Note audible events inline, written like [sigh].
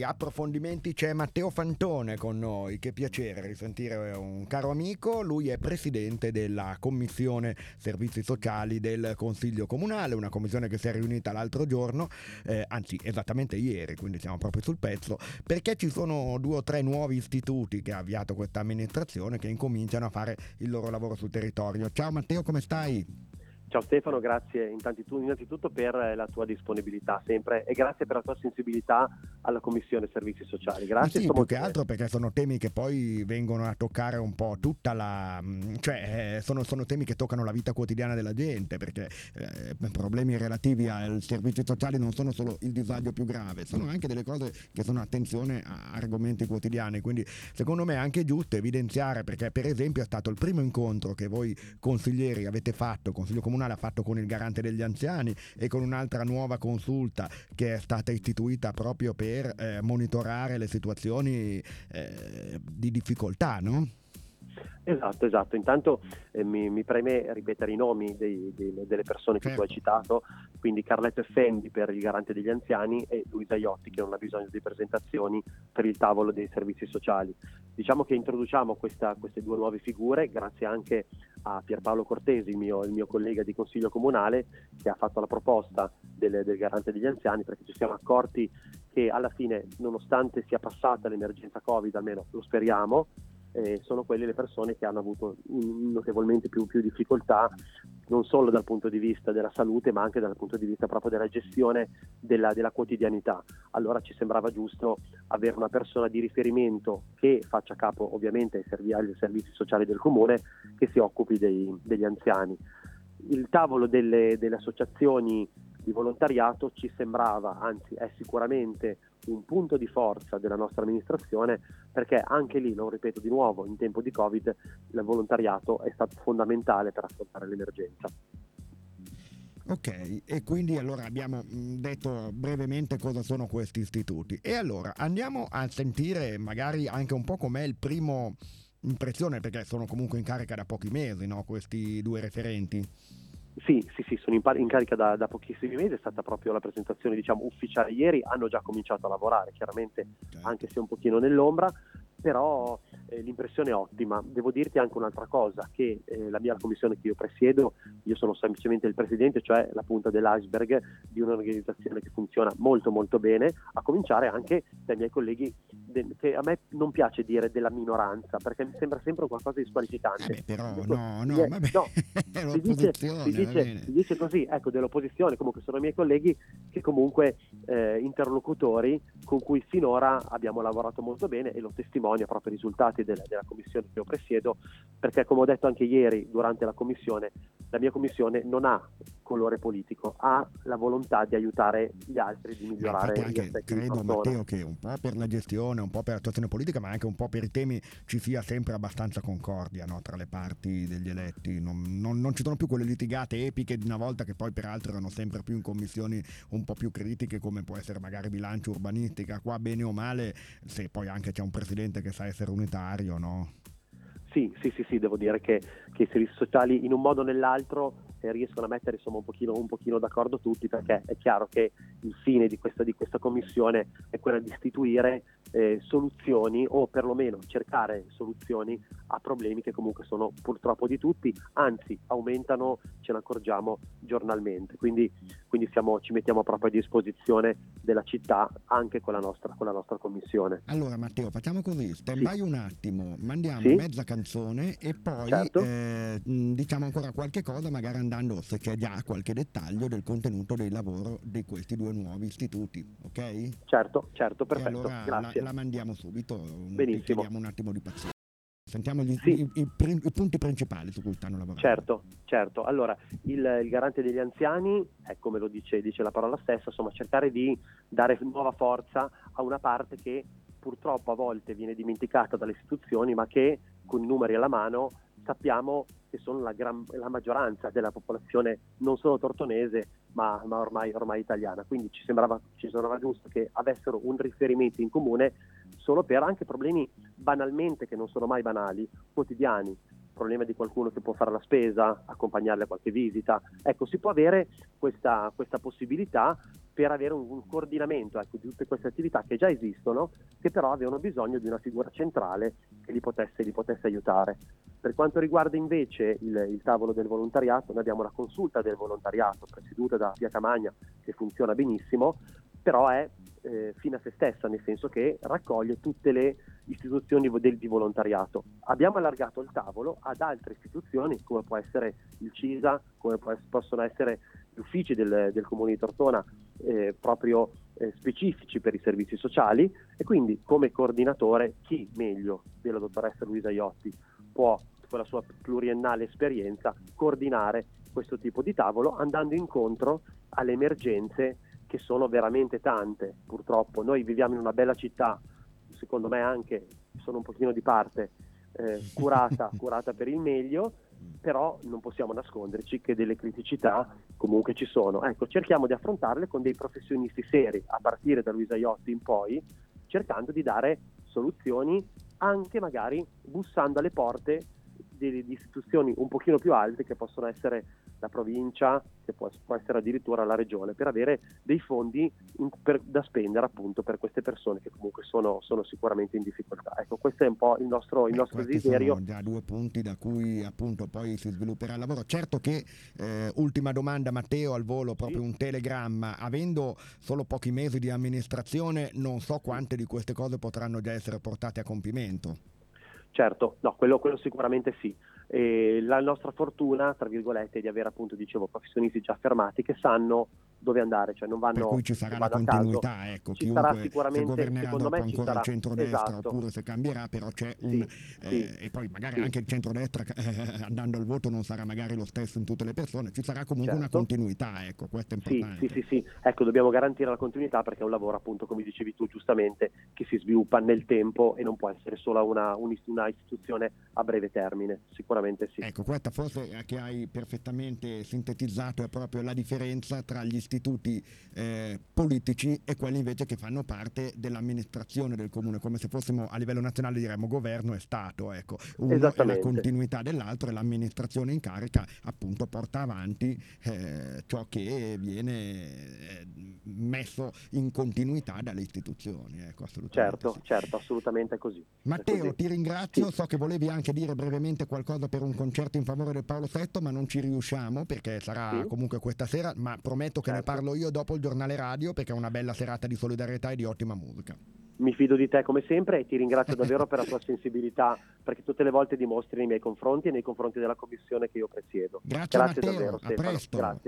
approfondimenti c'è Matteo Fantone con noi, che piacere risentire un caro amico, lui è presidente della commissione servizi sociali del Consiglio Comunale, una commissione che si è riunita l'altro giorno, eh, anzi esattamente ieri, quindi siamo proprio sul pezzo, perché ci sono due o tre nuovi istituti che ha avviato questa amministrazione che incominciano a fare il loro lavoro sul territorio. Ciao Matteo, come stai? Ciao Stefano, grazie innanzitutto per la tua disponibilità sempre e grazie per la tua sensibilità alla Commissione Servizi Sociali. Grazie. Sì, più che altro perché sono temi che poi vengono a toccare un po' tutta la... Mm, cioè eh, sono, sono temi che toccano la vita quotidiana della gente perché eh, problemi relativi ai servizi sociali non sono solo il disagio più grave, sono anche delle cose che sono attenzione a argomenti quotidiani, quindi secondo me è anche giusto evidenziare perché per esempio è stato il primo incontro che voi consiglieri avete fatto, Consiglio Comunale, comunale ha fatto con il garante degli anziani e con un'altra nuova consulta che è stata istituita proprio per eh, monitorare le situazioni eh, di difficoltà, no? Esatto, esatto. Intanto eh, mi, mi, preme ripetere i nomi dei, dei, delle persone che certo. tu hai certo. citato, quindi Carletto Effendi per il garante degli anziani e Luisa Iotti che non ha bisogno di presentazioni per il tavolo dei servizi sociali. Diciamo che introduciamo questa, queste due nuove figure grazie anche a Pierpaolo Cortesi, il mio, il mio, collega di consiglio comunale, che ha fatto la proposta del, del garante degli anziani perché ci siamo accorti che alla fine, nonostante sia passata l'emergenza Covid, almeno lo speriamo, eh, sono quelle le persone che hanno avuto notevolmente più, più, difficoltà non solo dal punto di vista della salute ma anche dal punto di vista proprio della gestione della, della quotidianità. Allora ci sembrava giusto avere una persona di riferimento che faccia capo ovviamente ai, servi- ai servizi sociali del comune che si occupi dei, degli anziani. Il tavolo delle, delle associazioni di volontariato ci sembrava, anzi è sicuramente un punto di forza della nostra amministrazione perché anche lì, lo ripeto di nuovo, in tempo di Covid il volontariato è stato fondamentale per affrontare l'emergenza. Ok, e quindi allora abbiamo mm, detto brevemente cosa sono questi istituti. E allora andiamo a sentire magari anche un po' com'è il primo impressione, perché sono comunque in carica da pochi mesi, no? questi due referenti. Sì, sì, sì, sono in, par- in carica da, da, pochissimi mesi, è stata proprio la presentazione diciamo, ufficiale ieri, hanno già cominciato a lavorare, chiaramente certo. anche se un pochino nell'ombra, però eh, l'impressione è ottima. Devo dirti anche un'altra cosa, che eh, la mia commissione che io presiedo, io sono semplicemente il presidente, cioè la punta dell'iceberg di un'organizzazione che funziona molto molto bene, a cominciare anche dai miei colleghi, che a me non piace dire della minoranza, perché mi sembra sempre qualcosa di squalificante. Eh però Dico, no, no, vabbè. no [laughs] si, dice, si, dice, si, dice, così, ecco, dell'opposizione, comunque sono i miei colleghi che comunque eh, interlocutori con cui finora abbiamo lavorato molto bene e lo testimonia proprio i risultati della, della commissione che io presiedo, perché come ho detto anche ieri durante la commissione, la mia commissione non ha colore politico, ha la volontà di aiutare gli altri, di migliorare gli anche, credo Matteo che un po' per la gestione, un po' per l'attuazione politica, ma anche un po' per i temi ci sia sempre abbastanza concordia no? tra le parti degli eletti. Non, non, non, ci sono più quelle litigate epiche di una volta che poi peraltro erano sempre più in commissioni un po' più critiche come può essere magari bilancio urbanistica. Qua bene o male, se poi anche c'è un presidente che sa essere unitario, no? Sì, sì, sì, sì, devo dire che, che i servizi sociali in un modo o nell'altro eh, riescono a mettere insomma, un, pochino, un, pochino, d'accordo tutti perché è chiaro che il fine di questa, di questa commissione è quello di istituire eh, soluzioni o perlomeno cercare soluzioni a problemi che comunque sono purtroppo di tutti, anzi aumentano, ce ne accorgiamo giornalmente, quindi, quindi siamo, ci mettiamo proprio a disposizione della città anche con la nostra, con la nostra commissione. Allora Matteo facciamo così, stand sì. un attimo, mandiamo sì. mezza canzone e poi certo. eh, diciamo ancora qualche cosa magari andando se c'è già qualche dettaglio del contenuto del lavoro di questi due nuovi istituti, ok? Certo, certo, perfetto, allora grazie. La, la mandiamo subito, Benissimo. un attimo di pazienza. Sentiamo gli, sì. i, i, i, punti principali su cui stanno lavorando. Certo, certo. Allora, il, il garante degli anziani, è come lo dice, dice, la parola stessa, insomma, cercare di dare nuova forza a una parte che purtroppo a volte viene dimenticata dalle istituzioni, ma che con i numeri alla mano sappiamo che sono la, gran, la maggioranza della popolazione non solo tortonese, ma, ma ormai, ormai, italiana. Quindi ci sembrava, ci sembrava giusto che avessero un riferimento in comune solo per anche problemi banalmente, che non sono mai banali, quotidiani, problema di qualcuno che può fare la spesa, accompagnarle a qualche visita. Ecco, si può avere questa, questa possibilità per avere un, un coordinamento ecco, di tutte queste attività che già esistono, che però avevano bisogno di una figura centrale che li potesse, li potesse aiutare. Per quanto riguarda invece il, il, tavolo del volontariato, noi abbiamo la consulta del volontariato presieduta da Pia Camagna che funziona benissimo, però è eh, fine a se stessa, nel senso che raccoglie tutte le istituzioni del, di volontariato. Abbiamo allargato il tavolo ad altre istituzioni, come può essere il CISA, come può, possono essere gli uffici del, del Comune di Tortona, eh, proprio eh, specifici per i servizi sociali, e quindi come coordinatore chi meglio della dottoressa Luisa Iotti può, con la sua pluriennale esperienza, coordinare questo tipo di tavolo andando incontro alle emergenze che sono veramente tante, purtroppo. Noi viviamo in una bella città, secondo me anche, sono un pochino di parte, eh, [laughs] curata, curata per il meglio, però non possiamo nasconderci che delle criticità comunque ci sono. Ecco, cerchiamo di affrontarle con dei professionisti seri, a partire da Luisa Iotti in poi, cercando di dare soluzioni anche magari bussando alle porte di, di istituzioni un pochino più alte che possono essere la provincia, che può, può essere addirittura la regione, per avere dei fondi in, per, da spendere appunto per queste persone che comunque sono, sono, sicuramente in difficoltà. Ecco, questo è un po' il nostro, il nostro desiderio. Sono già due punti da cui appunto poi si svilupperà il lavoro. Certo che, eh, ultima domanda Matteo, al volo, proprio sì. un telegramma, avendo solo pochi mesi di amministrazione, non so quante di queste cose potranno già essere portate a compimento. Certo, no, quello, quello sicuramente sì. E la nostra fortuna, tra virgolette, è di avere appunto, dicevo, professionisti già affermati che sanno dove andare, cioè non vanno Per cui ci sarà la continuità, ecco, ci sarà sicuramente, se secondo me ci sarà il centrodestra esatto. oppure se cambierà, però c'è un sì, eh, sì, e poi magari sì. anche il centrodestra eh, andando al voto non sarà magari lo stesso in tutte le persone, ci sarà comunque certo. una continuità, ecco, questo è importante. Sì, sì, sì, ecco, dobbiamo garantire la continuità perché è un lavoro appunto, come dicevi tu giustamente, che si sviluppa nel tempo e non può essere solo una, una istituzione a breve termine, sicuramente sì. Ecco, questa forse che hai perfettamente sintetizzato è proprio la differenza tra gli istituti eh, politici e quelli invece che fanno parte dell'amministrazione del comune, come se fossimo a livello nazionale diremmo governo e Stato. Ecco. Uno è la continuità dell'altro e l'amministrazione in carica appunto porta avanti eh, ciò che viene eh, messo in continuità dalle istituzioni. Ecco, certo, sì. certo, assolutamente così. Matteo, così. ti ringrazio, sì. so che volevi anche dire brevemente qualcosa per un concerto in favore del Paolo VI, ma non ci riusciamo perché sarà sì. comunque questa sera, ma prometto che certo. Parlo io dopo il giornale radio perché è una bella serata di solidarietà e di ottima musica. Mi fido di te come sempre e ti ringrazio [laughs] davvero per la tua sensibilità perché tutte le volte dimostri nei miei confronti e nei confronti della commissione che io presiedo. Grazie, Grazie Matteo, davvero, Stefano. Grazie.